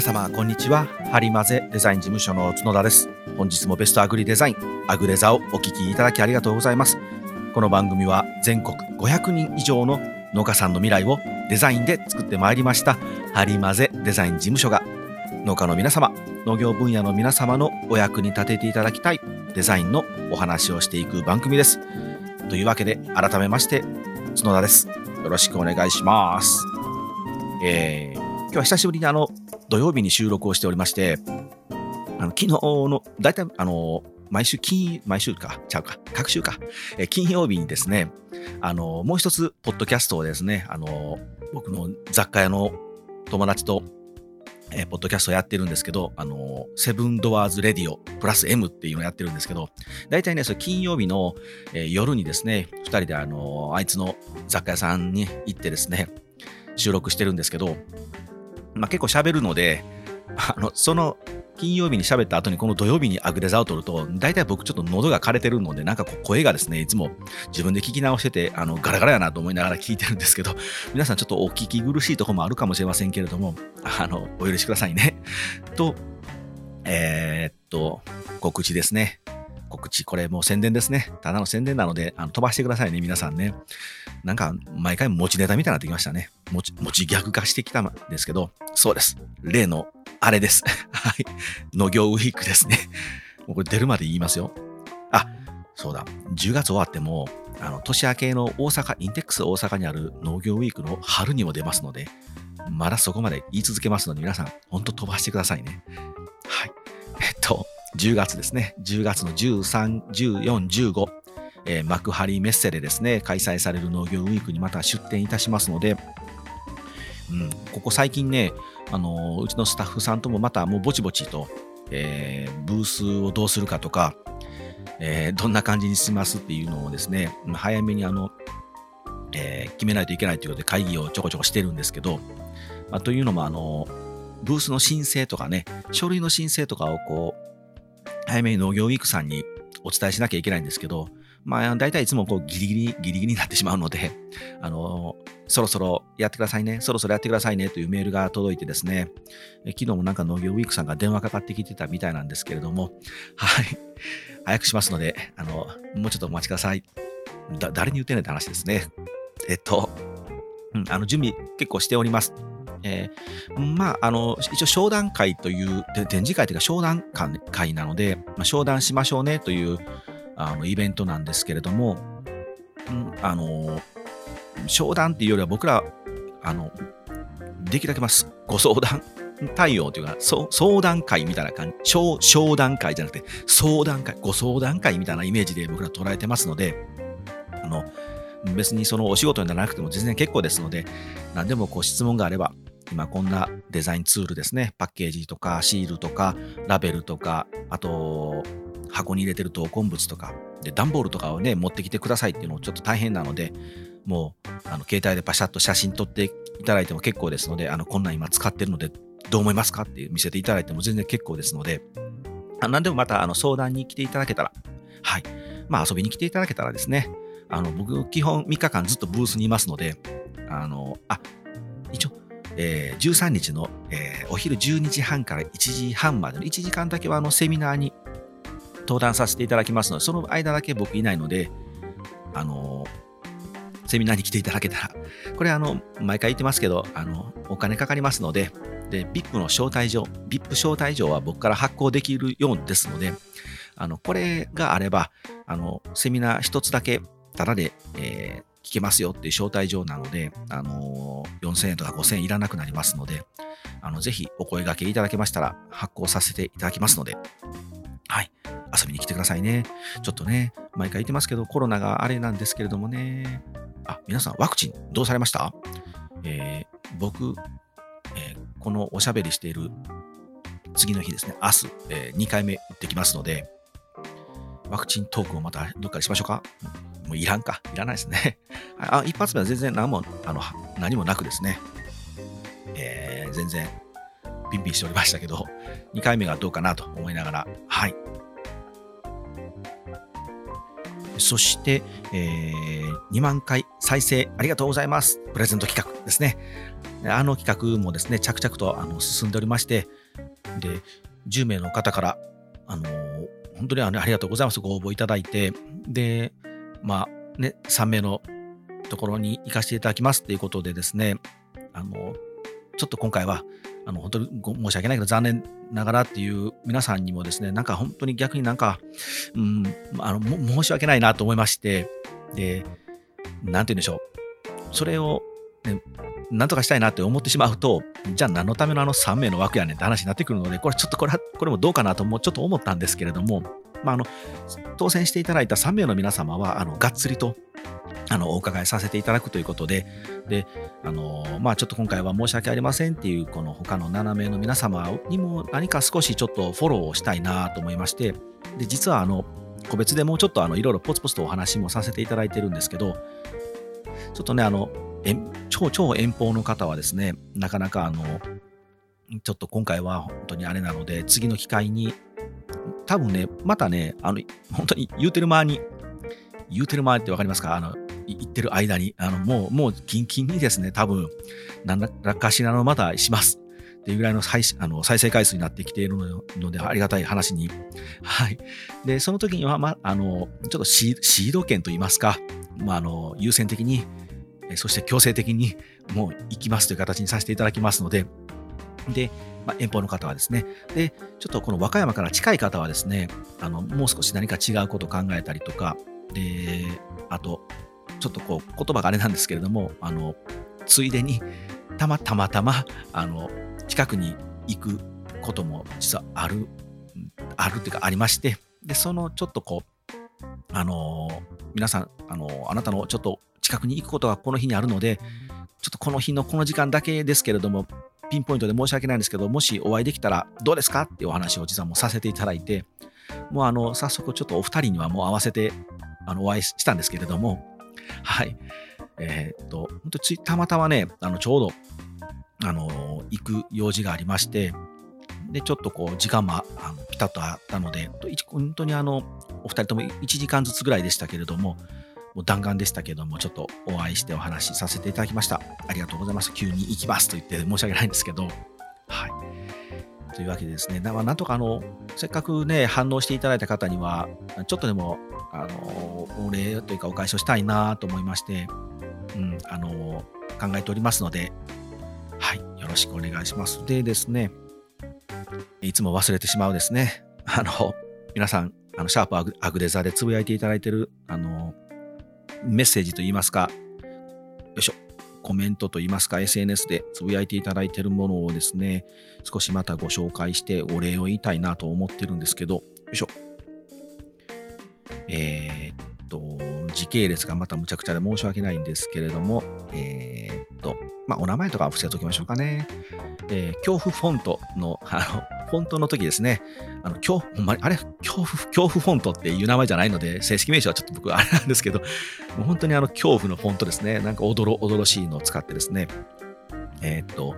皆様こんにちは。ハリマゼデザイン事務所の角田です。本日もベストアグリデザインアグレザをお聞きいただきありがとうございます。この番組は全国500人以上の農家さんの未来をデザインで作ってまいりましたハリマゼデザイン事務所が農家の皆様農業分野の皆様のお役に立てていただきたいデザインのお話をしていく番組です。というわけで改めまして角田です。よろしくお願いします。えー、今日は久しぶりにあの土曜日に収録をしておりまして、あの昨日の、大体、あの、毎週金、毎週か、ちゃうか、各週か、え金曜日にですね、あの、もう一つ、ポッドキャストをですね、あの、僕の雑貨屋の友達と、えポッドキャストをやってるんですけど、あの、セブンドアーズレディオプラス M っていうのをやってるんですけど、大体ね、そ金曜日の、え、夜にですね、二人であの、あいつの雑貨屋さんに行ってですね、収録してるんですけど、まあ、結構喋るので、あの、その金曜日に喋った後にこの土曜日にアグレザを取ると、大体僕ちょっと喉が枯れてるので、なんか声がですね、いつも自分で聞き直してて、あの、ガラガラやなと思いながら聞いてるんですけど、皆さんちょっとお聞き苦しいところもあるかもしれませんけれども、あの、お許しくださいね。と、えー、っと、告知ですね。告知、これもう宣伝ですね。ただの宣伝なので、あの飛ばしてくださいね、皆さんね。なんか、毎回持ちネタみたいになってきましたね。持ち、持ち逆化してきたんですけど、そうです。例の、あれです。はい。農業ウィークですね。もうこれ出るまで言いますよ。あ、そうだ。10月終わっても、あの、年明けの大阪、インテックス大阪にある農業ウィークの春にも出ますので、まだそこまで言い続けますので、皆さん、ほんと飛ばしてくださいね。はい。えっと、10月ですね。10月の13、14、15、えー、幕張メッセでですね、開催される農業ウィークにまた出展いたしますので、うん、ここ最近ね、あの、うちのスタッフさんともまたもうぼちぼちと、えー、ブースをどうするかとか、えー、どんな感じにしますっていうのをですね、早めにあの、えー、決めないといけないということで会議をちょこちょこしてるんですけど、まあ、というのもあの、ブースの申請とかね、書類の申請とかをこう、早めに農業ウィークさんにお伝えしなきゃいけないんですけど、まあ、大体いつもこうギリギリ、ギリギリになってしまうので、あのそろそろやってくださいね、そろそろやってくださいねというメールが届いてですね、え昨日もなんか農業ウィークさんが電話かかってきてたみたいなんですけれども、はい、早くしますので、あの、もうちょっとお待ちください。だ誰に言ってないって話ですね。えっと、うん、あの準備結構しております。えー、まあ、あの、一応商談会という、展示会というか商談会なので、まあ、商談しましょうねというあのイベントなんですけれども、うん、あの、商談っていうよりは僕ら、あの、できるだけます、ご相談対応というか、相談会みたいな感じ、商談会じゃなくて、相談会、ご相談会みたいなイメージで僕ら捉えてますので、あの、別にそのお仕事にならなくても全然結構ですので、何でもこう質問があれば、今こんなデザインツールですね。パッケージとかシールとかラベルとか、あと箱に入れてると鉱物とか、で、段ボールとかをね、持ってきてくださいっていうのもちょっと大変なので、もう、あの、携帯でパシャッと写真撮っていただいても結構ですので、あの、こんなん今使ってるので、どう思いますかって見せていただいても全然結構ですので、何でもまた、あの、相談に来ていただけたら、はい。まあ、遊びに来ていただけたらですね、あの、僕、基本3日間ずっとブースにいますので、あの、あ、一応、えー、13日の、えー、お昼12時半から1時半までの1時間だけはあのセミナーに登壇させていただきますので、その間だけ僕いないので、あの、セミナーに来ていただけたら、これあの、毎回言ってますけど、あの、お金かかりますので、で、VIP の招待状、VIP 招待状は僕から発行できるようですので、あの、これがあれば、あの、セミナー一つだけ、ただで、えー、聞けますよっていう招待状なので、あのー、4000円とか5000円いらなくなりますので、あの、ぜひお声掛けいただけましたら発行させていただきますので、はい、遊びに来てくださいね。ちょっとね、毎回言ってますけど、コロナがあれなんですけれどもね、あ、皆さんワクチンどうされました？えー、僕、えー、このおしゃべりしている次の日ですね、明日、えー、2回目打ってきますので、ワクチントークをまたどっかでしましょうか？もういらんか。いらないですね。あ一発目は全然何もあの何もなくですね、えー、全然ピンピンしておりましたけど、2回目がどうかなと思いながら、はい。そして、えー2万回再生ありがとうございます。プレゼント企画ですね。あの企画もですね、着々とあの進んでおりまして、で、10名の方から、あのー本当にあのありがとうございます。ご応募いただいて、で、まあね、3名のところに行かせていただきますっていうことでですね、あの、ちょっと今回は、あの、本当に申し訳ないけど、残念ながらっていう皆さんにもですね、なんか本当に逆になんか、うん、あの、申し訳ないなと思いまして、で、なんて言うんでしょう。それを、ね、なんとかしたいなって思ってしまうと、じゃあ何のためのあの3名の枠やねんって話になってくるので、これちょっとこれは、これもどうかなともちょっと思ったんですけれども、まあ、あの、当選していただいた3名の皆様は、あの、がっつりと、あの、お伺いさせていただくということで、で、あの、まあ、ちょっと今回は申し訳ありませんっていう、この他の7名の皆様にも何か少しちょっとフォローをしたいなと思いまして、で、実はあの、個別でもうちょっとあの、いろいろポツポツとお話もさせていただいてるんですけど、ちょっとね、あの、超超遠方の方はですね、なかなかあの、ちょっと今回は本当にあれなので、次の機会に、多分ね、またね、あの、本当に言うてる間に、言うてる間ってわかりますか？あの、い言ってる間に、あの、もう、もう、キンキンにですね、多分、何らかしらのまたします。っていうぐらいの再あの再生回数になってきているので、ありがたい話に。はい。で、その時には、まあ、あの、ちょっとシード権といいますか、まあ、あの、優先的に、そして強制的にもう行きますという形にさせていただきますので、で、まあ、遠方の方はですね、で、ちょっとこの和歌山から近い方はですね、あの、もう少し何か違うことを考えたりとか、で、あと、ちょっとこう、言葉があれなんですけれども、あの、ついでに、たまたまたま、あの、近くに行くことも実はある、あるっていうかありまして、で、そのちょっとこう、あの、皆さん、あの、あなたのちょっと近くに行くことがこの日にあるので、ちょっとこの日のこの時間だけですけれども、ピンポイントで申し訳ないんですけど、もしお会いできたらどうですかっていうお話を実はもうさせていただいて、もうあの、早速ちょっとお二人にはもう合わせて、あの、お会いしたんですけれども、はい。えーっと、本当たまたまね、あの、ちょうど、あの、行く用事がありまして、で、ちょっとこう、時間もあのピタッとあったので、本当にあの、お二人とも1時間ずつぐらいでしたけれども、もう弾丸でしたけども、ちょっとお会いしてお話しさせていただきました。ありがとうございます。急に行きますと言って申し訳ないんですけど、はい。というわけでですね、ななんとかあの、せっかくね、反応していただいた方には、ちょっとでも、あの、お礼というかお返しをしたいなと思いまして、うん、あの、考えておりますので、はい、よろしくお願いします。でですね、いつも忘れてしまうですね、あの、皆さん、あの、シャープアグアグデザでつぶやいていただいてる、あの、メッセージといいますか、よいしょ、コメントといいますか、SNS でつぶやいていただいているものをですね、少しまたご紹介してお礼を言いたいなと思ってるんですけど、よいしょ。えーっと、時系列がまたむちゃくちゃで申し訳ないんですけれども、えーっと、まあ、お名前とか伏せておきましょうかね。えー恐怖フォントの、あの、フォントの時ですね、あの、恐怖、ほんまに、あれ、恐怖、恐怖フォントっていう名前じゃないので、正式名称はちょっと僕、あれなんですけど、もう本当にあの、恐怖のフォントですね、なんかおどろ、おどろしいのを使ってですね、えーっと、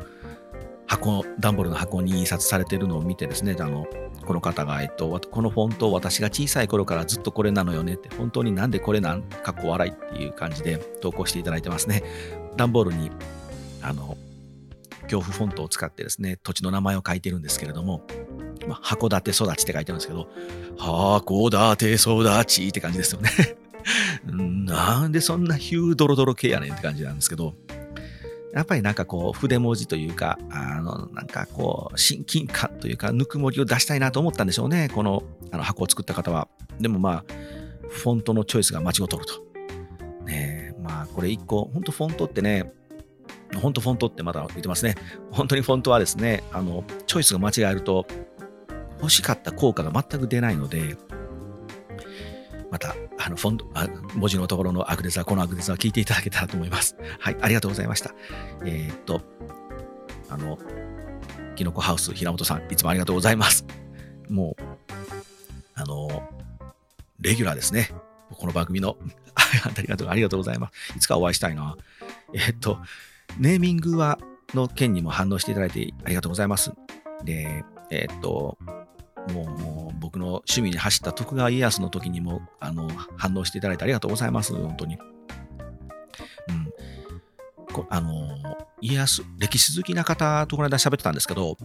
箱、段ボールの箱に印刷されてるのを見てですね、あの、この方が、えっと、このフォント、私が小さい頃からずっとこれなのよねって、本当になんでこれなんかっこ笑いっていう感じで投稿していただいてますね。段ボールに、あの、恐怖フォントを使ってですね、土地の名前を書いてるんですけれども、まあ、函館育ちって書いてあるんですけど、函館育ちって感じですよね。うんなんでそんなヒュードロドロ系やねんって感じなんですけど、やっぱりなんかこう、筆文字というか、あの、なんかこう、親近感というか、ぬくもりを出したいなと思ったんでしょうね。このあの箱を作った方は。でもまあ、フォントのチョイスが間違うとると。ね、まあ、これ一個、本当フォントってね、本当フォントってまだ言ってますね。本当にフォントはですね、あの、チョイスが間違えると、欲しかった効果が全く出ないので、また、あの、フォント、あ文字のところのアグレザー、このアグレザー聞いていただけたらと思います。はい、ありがとうございました。えーっと、あの、キノコハウス、平本さん、いつもありがとうございます。もう、あの、レギュラーですね。この番組の。ありがとう、ありがとうございます。いつかお会いしたいな。えーっと、ネーミングは、の件にも反応していただいてありがとうございます。で、えーっと、もう、もう僕の趣味に走った徳川家康の時にも、あの、反応していただいてありがとうございます。本当に。うん。あの、家康、歴史好きな方とこの間喋ってたんですけど、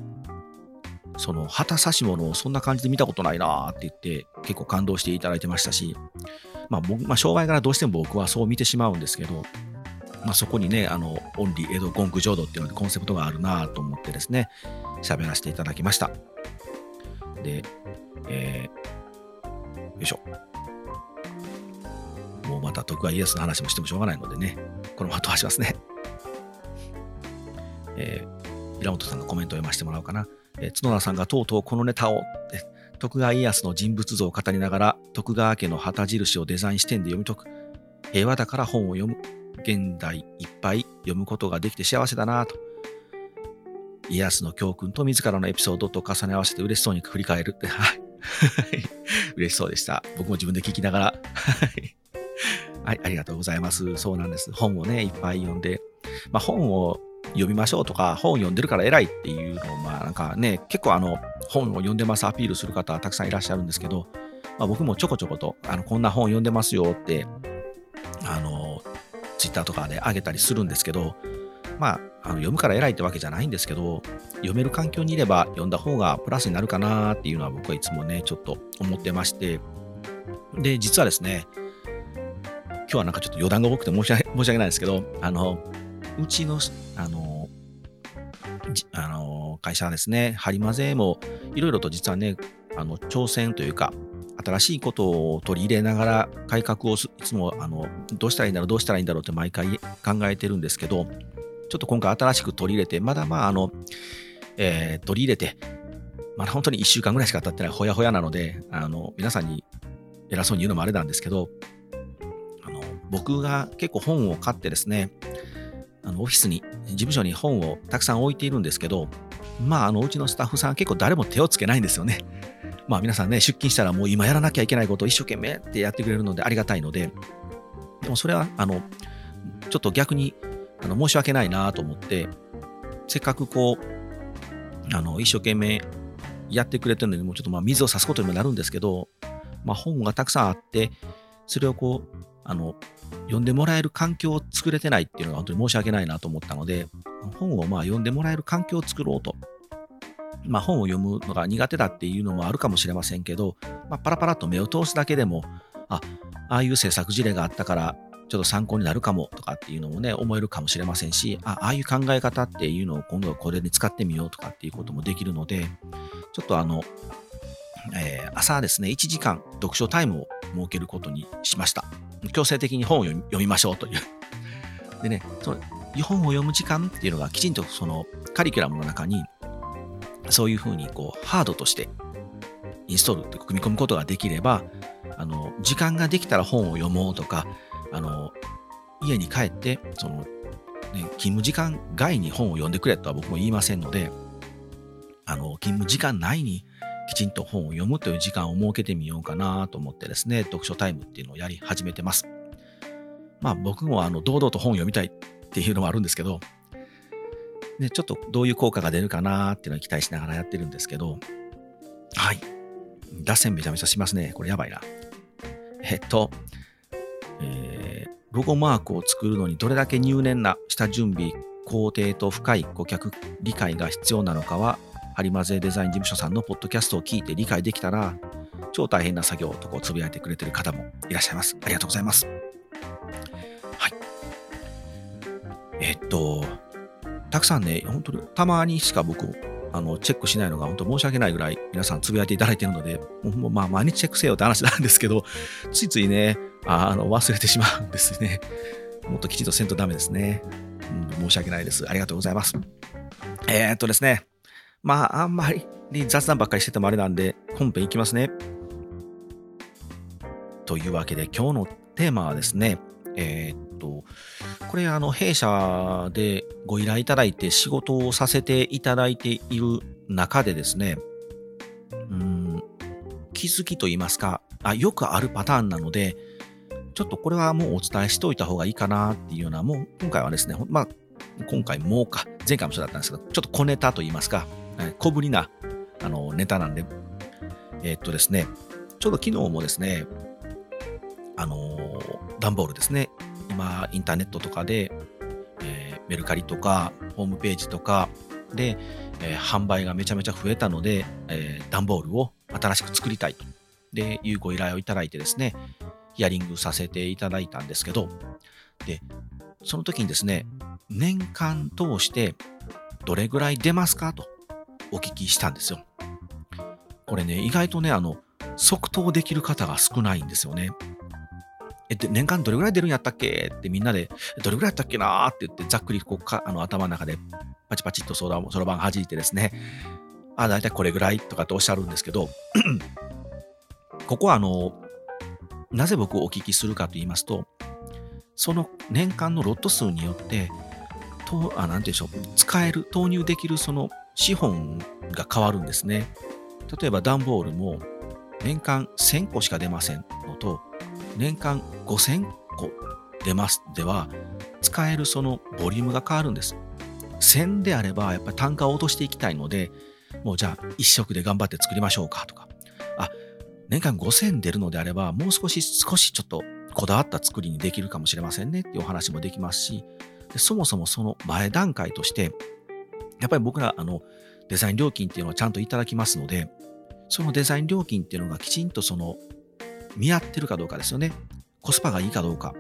その旗差し物をそんな感じで見たことないなって言って結構感動していただいてましたし、まあ僕、まあ、商売柄どうしても僕はそう見てしまうんですけど、まあ、そこにね、あの、オンリー江戸ゴング浄土っていうのでコンセプトがあるなと思ってですね、喋らせていただきました。で、えー、よいしょ。もうまた徳川家康の話もしてもしょうがないのでね、このまま飛ばしますね。えー、平本さんのコメントを読ませてもらおうかな。えー、角田さんがとうとうこのネタを、徳川家康の人物像を語りながら、徳川家の旗印をデザイン視点で読み解く。平和だから本を読む。現代いっぱい読むことができて幸せだなと。家康の教訓と自らのエピソードと重ね合わせて嬉しそうに振り返るって、はい。嬉しそうでした。僕も自分で聞きながら。はい、ありがとうございます。そうなんです。本をね、いっぱい読んで、まあ、本を読みましょうとか、本を読んでるから偉いっていうのを、まあなんかね、結構あの、本を読んでますアピールする方はたくさんいらっしゃるんですけど、まあ、僕もちょこちょこと、あの、こんな本読んでますよって、あの、ツイッターとかで上げたりするんですけど、まあ、あの読むから偉いってわけじゃないんですけど、読める環境にいれば読んだ方がプラスになるかなっていうのは僕はいつもね、ちょっと思ってまして、で、実はですね、今日はなんかちょっと余談が多くて申し訳 申し訳ないですけど、あの、うちの、あの、あの会社はですね、ハリマゼもいろいろと実はね、あの挑戦というか、新しいことを取り入れながら改革をいつもあのどうしたらいいんだろうどうしたらいいんだろうって毎回考えてるんですけどちょっと今回新しく取り入れてまだまああの、えー、取り入れてまだ本当に1週間ぐらいしか経ってないほやほやなのであの皆さんに偉そうに言うのもあれなんですけどあの僕が結構本を買ってですねあのオフィスに事務所に本をたくさん置いているんですけどまああのうちのスタッフさん結構誰も手をつけないんですよね。まあ皆さんね、出勤したらもう今やらなきゃいけないことを一生懸命ってやってくれるのでありがたいので、でもそれは、あの、ちょっと逆にあの申し訳ないなと思って、せっかくこう、あの、一生懸命やってくれてるのに、もうちょっとまあ水を差すことにもなるんですけど、まあ本がたくさんあって、それをこう、あの、読んでもらえる環境を作れてないっていうのが本当に申し訳ないなと思ったので、本をまあ読んでもらえる環境を作ろうと。まあ、本を読むのが苦手だっていうのもあるかもしれませんけど、まあ、パラパラと目を通すだけでも、あ、ああいう制作事例があったから、ちょっと参考になるかもとかっていうのもね、思えるかもしれませんし、あああいう考え方っていうのを今度はこれに使ってみようとかっていうこともできるので、ちょっとあの、えー、朝ですね、1時間読書タイムを設けることにしました。強制的に本を読みましょうという。でね、その本を読む時間っていうのがきちんとそのカリキュラムの中にそういうふうにこうハードとしてインストールって組み込むことができれば、あの、時間ができたら本を読もうとか、あの、家に帰って、その、ね、勤務時間外に本を読んでくれとは僕も言いませんので、あの、勤務時間内にきちんと本を読むという時間を設けてみようかなと思ってですね、読書タイムっていうのをやり始めてます。まあ僕もあの、堂々と本を読みたいっていうのもあるんですけど、ね、ちょっとどういう効果が出るかなっていうのを期待しながらやってるんですけど、はい。脱線めちゃめちゃしますね。これやばいな。えっと、えー、ロゴマークを作るのにどれだけ入念な下準備、工程と深い顧客理解が必要なのかは、ハリマゼデザイン事務所さんのポッドキャストを聞いて理解できたら、超大変な作業とこうつぶやいてくれてる方もいらっしゃいます。ありがとうございます。はい。えっと、たくさんね、本当にたまにしか僕、あのチェックしないのが本当申し訳ないぐらい皆さんつぶやいていただいているので、もうまあ毎日チェックせよって話なんですけど、ついついね、あの忘れてしまうんですね。もっときちんとせんとダメですね、うん。申し訳ないです。ありがとうございます。えー、っとですね、まああんまり雑談ばっかりしててもあれなんで、本編いきますね。というわけで今日のテーマはですね、えー、っと、これ、あの、弊社でご依頼いただいて仕事をさせていただいている中でですね、うん、気づきと言いますか、あ、よくあるパターンなので、ちょっとこれはもうお伝えしておいた方がいいかなっていうような、もう今回はですね、まあ、今回もか、前回もそうだったんですけど、ちょっと小ネタと言いますか、小ぶりなあのネタなんで、えー、っとですね、ちょうど昨日もですね、あの、段ボールですね、今、インターネットとかで、えー、メルカリとか、ホームページとかで、えー、販売がめちゃめちゃ増えたので、えー、段ボールを新しく作りたいと。で、いうご依頼をいただいてですね、ヒアリングさせていただいたんですけど、で、その時にですね、年間通してどれぐらい出ますかとお聞きしたんですよ。これね、意外とね、あの、即答できる方が少ないんですよね。え、で、年間どれぐらい出るんやったっけ？ってみんなで、どれぐらいやったっけな？ーって言って、ざっくりこうか、あの、頭の中でパチパチっとそろそろばん弾いてですね、あ、だいたいこれぐらいとかっておっしゃるんですけど、ここはあの、なぜ僕お聞きするかと言いますと、その年間のロット数によって、とあなんていうでしょう、使える、投入できるその資本が変わるんですね。例えば段ボールも年間1000個しか出ませんのと、年間5000個出ますでは、使えるそのボリュームが変わるんです。1000であれば、やっぱり単価を落としていきたいので、もうじゃあ1食で頑張って作りましょうかとか、年間5000出るのであれば、もう少し、少しちょっとこだわった作りにできるかもしれませんねっていうお話もできますし、でそもそもその前段階として、やっぱり僕ら、あの、デザイン料金っていうのはちゃんといただきますので、そのデザイン料金っていうのがきちんとその見合ってるかどうかですよね。コスパがいいかどうか。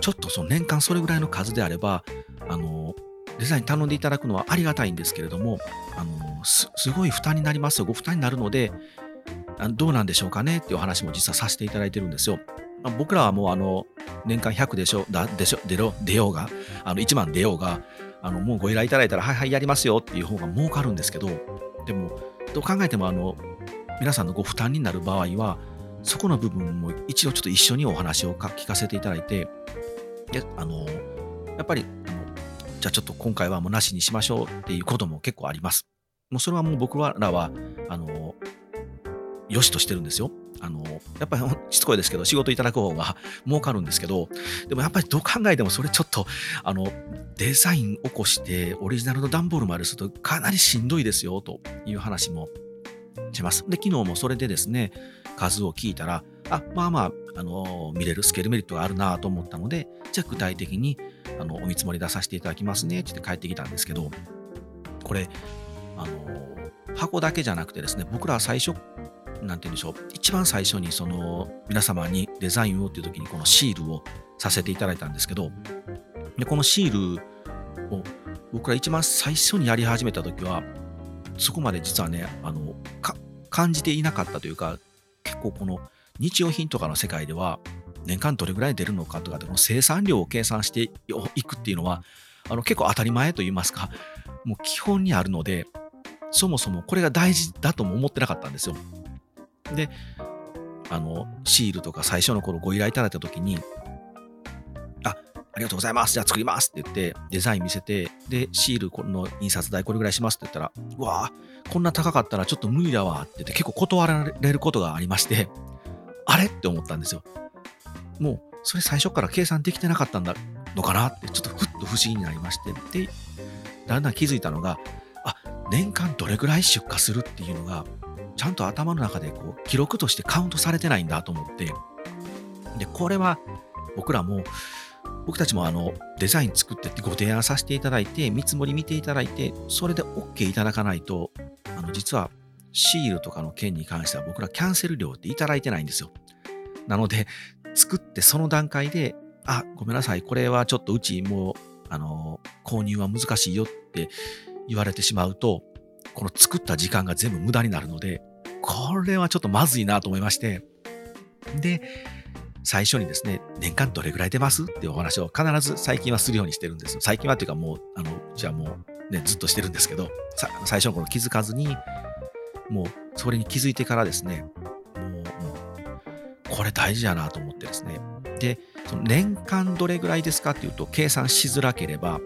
ちょっとその年間それぐらいの数であれば、あの、デザイン頼んでいただくのはありがたいんですけれども、あの、すすごい負担になりますよ。ご負担になるので、どうなんでしょうかねっていうお話も実はさせていただいてるんですよ。僕らはもうあの、年間100でしょ、だでしょ、出ろ、出ようが、あの、1万出ようが、あの、もうご依頼いただいたら、はいはいやりますよっていう方が儲かるんですけど、でも、どう考えてもあの、皆さんのご負担になる場合は、そこの部分も一度ちょっと一緒にお話を聞かせていただいて、で、あの、やっぱり、あの、じゃあちょっと今回はもうなしにしましょうっていうことも結構あります。もうそれはもう僕らは、あの、良しとしてるんですよ。あの、やっぱり しつこいですけど、仕事いただく方が 儲かるんですけど、でもやっぱりどう考えてもそれちょっと、あの、デザイン起こしてオリジナルの段ボールまでするとかなりしんどいですよ、という話もします。で、昨日もそれでですね、数を聞いたら、あ、まあまあ、あの、見れるスケールメリットがあるなと思ったので、じゃあ具体的に、あの、お見積もり出させていただきますね、ってって帰ってきたんですけど、これ、あの、箱だけじゃなくてですね、僕らは最初なんて言うんでしょう、一番最初にその皆様にデザインをっていう時にこのシールをさせていただいたんですけど、でこのシールを僕ら一番最初にやり始めた時は、そこまで実はね、あの、感じていなかったというか、結構この日用品とかの世界では、年間どれぐらい出るのかとかで、この生産量を計算していくっていうのは、あの結構当たり前と言いますか、もう基本にあるので、そもそもこれが大事だとも思ってなかったんですよ。で、あの、シールとか最初の頃ご依頼いただいた時に、あ、ありがとうございます。じゃあ作ります。って言って、デザイン見せて、で、シールこの印刷代これぐらいしますって言ったら、うわぁ、こんな高かったらちょっと無理だわ。って言って結構断られることがありまして、あれ？って思ったんですよ。もう、それ最初から計算できてなかったんだのかな？って、ちょっとふっと不思議になりまして、で、だんだん気づいたのが、あ、年間どれぐらい出荷するっていうのが、ちゃんと頭の中でこう記録としてカウントされてないんだと思って、で、これは僕らも、僕たちもあのデザイン作ってご提案させていただいて、見積もり見ていただいて、それで OK いただかないと、あの実はシールとかの件に関しては僕らキャンセル料っていただいてないんですよ。なので、作ってその段階で、あ、ごめんなさい、これはちょっとうちもう、あの、購入は難しいよって言われてしまうと、この作った時間が全部無駄になるので、これはちょっとまずいなと思いまして、で、最初にですね、年間どれぐらい出ます？っていうお話を必ず最近はするようにしてるんですよ。最近はっていうかもう、あの、うちはもうね、ずっとしてるんですけど、最初の頃気づかずに、もうそれに気づいてからですね、もう、もうこれ大事やなと思ってですね。で、その年間どれぐらいですかっていうと、計算しづらければ、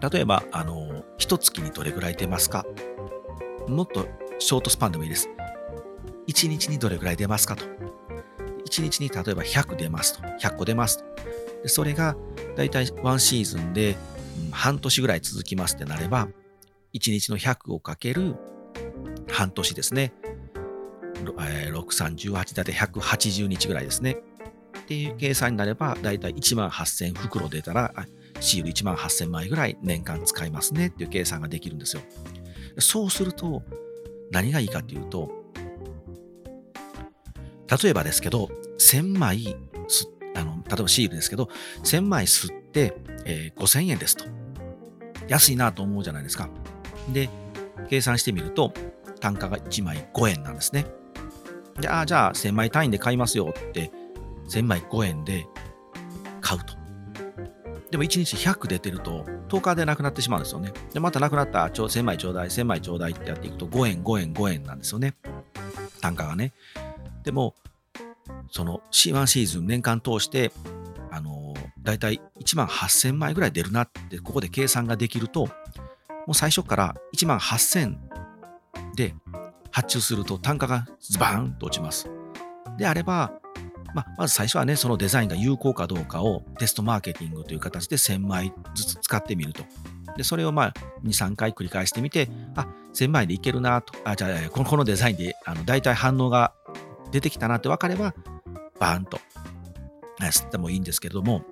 例えば、あの、一月にどれぐらい出ますか？もっとショートスパンでもいいです。1日にどれぐらい出ますかと。1日に例えば100出ますと。100個出ますと。でそれがだいたい1シーズンで、うん、半年ぐらい続きますってなれば、1日の100をかける半年ですね。えー、6318だいたい180日ぐらいですね。っていう計算になれば、だいたい1万8000袋出たら、シール1万8000枚ぐらい年間使いますねっていう計算ができるんですよ。そうすると、何がいいかっていうと、例えばですけど、1000枚あの、例えばシールですけど、1000枚吸って、えー、5000円ですと。安いなと思うじゃないですか。で、計算してみると、単価が1枚5円なんですね。じゃあ、じゃあ1000枚単位で買いますよって、1000枚5円で買うと。でも1日100出てると、10日でなくなってしまうんですよね。で、またなくなったら、1000枚ちょうだい、1000枚ちょうだいってやっていくと、5円、5円、5円なんですよね。単価がね。でも、その C1 シーズン年間通して、あのだいたい1万8000枚ぐらい出るなって、ここで計算ができると、もう最初から1万8000で発注すると単価がズバーンと落ちます。であれば、まあ、まず最初はね、そのデザインが有効かどうかをテストマーケティングという形で1000枚ずつ使ってみると。で、それをまあ、2、3回繰り返してみて、あ、1000枚でいけるなと、あ、じゃあ、このこのデザインで、あの、大体反応が出てきたなって分かれば、バーンと。吸ってもいいんですけれども、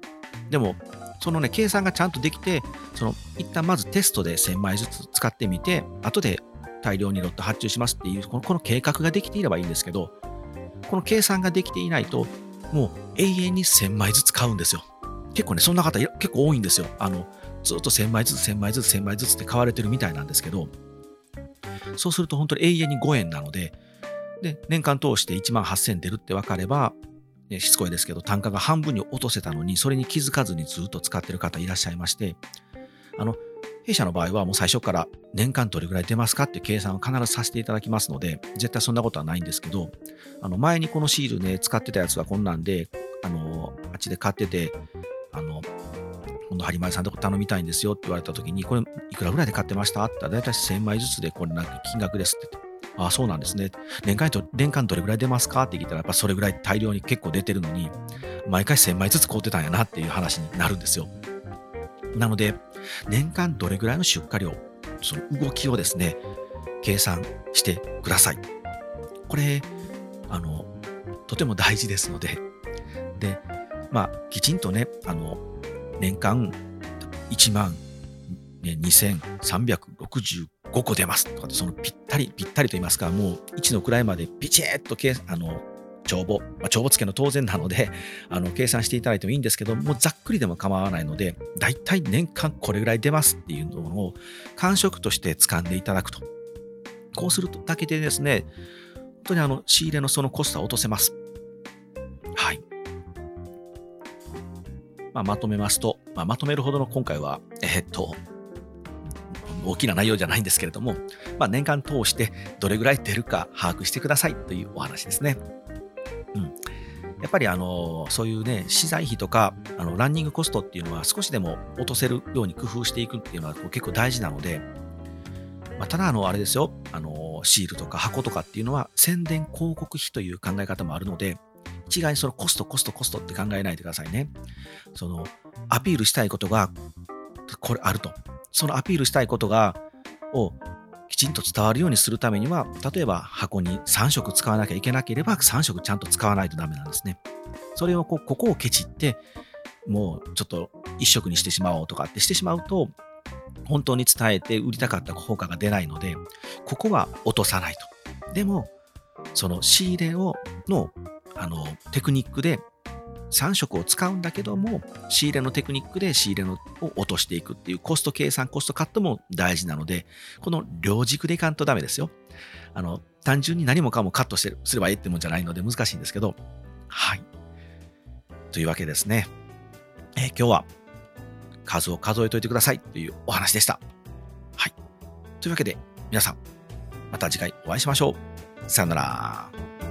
でも、そのね、計算がちゃんとできて、その、一旦まずテストで1000枚ずつ使ってみて、後で大量にロット発注しますっていう、このこの計画ができていればいいんですけど、この計算ができていないと、もう永遠に1000枚ずつ買うんですよ。結構ね、そんな方結構多いんですよ。あの、ずっと1000枚ずつ1000枚ずつ1000枚ずつって買われてるみたいなんですけど、そうすると本当に永遠に5円なので、で、年間通して1万8000出るって分かれば、ね、しつこいですけど、単価が半分に落とせたのに、それに気づかずにずっと使ってる方いらっしゃいまして、あの、弊社の場合はもう最初から年間どれぐらい出ますかって計算を必ずさせていただきますので、絶対そんなことはないんですけど、あの、前にこのシールね、使ってたやつはこんなんで、あの、あっちで買ってて、あの、今度、ハリマリさんとこ頼みたいんですよって言われた時に、これいくらぐらいで買ってましたって言ったら、だいたい1000枚ずつでこれなんか金額ですって、ああ、そうなんですね。年間と、年間どれぐらい出ますかって聞いたら、やっぱそれぐらい大量に結構出てるのに、毎回1000枚ずつ買うてたんやなっていう話になるんですよ。なので、年間どれぐらいの出荷量、その動きをですね、計算してください。これ、あの、とても大事ですので、で、まあ、きちんとね、あの、年間1万、2365 5個出ますとかそのぴったり、ぴったりと言いますか、もう1の位までピチッとあの帳簿、まあ、帳簿付けの当然なので、あの計算していただいてもいいんですけど、もうざっくりでも構わないので、だいたい年間これぐらい出ますっていうのを感触として掴んでいただくと。こうするだけでですね、本当にあの仕入れのそのコストは落とせます。はい。まあ、まとめますと、まあ、まとめるほどの今回は、えー、っと、大きな内容じゃないんですけれども、まあ、年間通してどれぐらい出るか把握してくださいというお話ですね。やっぱりあの、そういうね、資材費とか、あの、ランニングコストっていうのは少しでも落とせるように工夫していくっていうのは結構大事なので、まあ、ただあの、あれですよ、あの、シールとか箱とかっていうのは宣伝広告費という考え方もあるので、一概にそのコスト、コスト、コストって考えないでくださいね。その、アピールしたいことが、これあると。そのアピールしたいことが、をきちんと伝わるようにするためには、例えば箱に3色使わなきゃいけなければ3色ちゃんと使わないとダメなんですね。それをこうここをケチって、もうちょっと1色にしてしまおうとかってしてしまうと、本当に伝えて売りたかった効果が出ないので、ここは落とさないと。でも、その仕入れをのあのテクニックで3色を使うんだけども、仕入れのテクニックで仕入れのを落としていくっていうコスト計算、コストカットも大事なので、この両軸でいかんとダメですよ。あの、単純に何もかもカットしてすればいいってもんじゃないので難しいんですけど、はい。というわけですね。え、今日は数を数えといてくださいというお話でした。はい。というわけで、皆さん、また次回お会いしましょう。さよなら。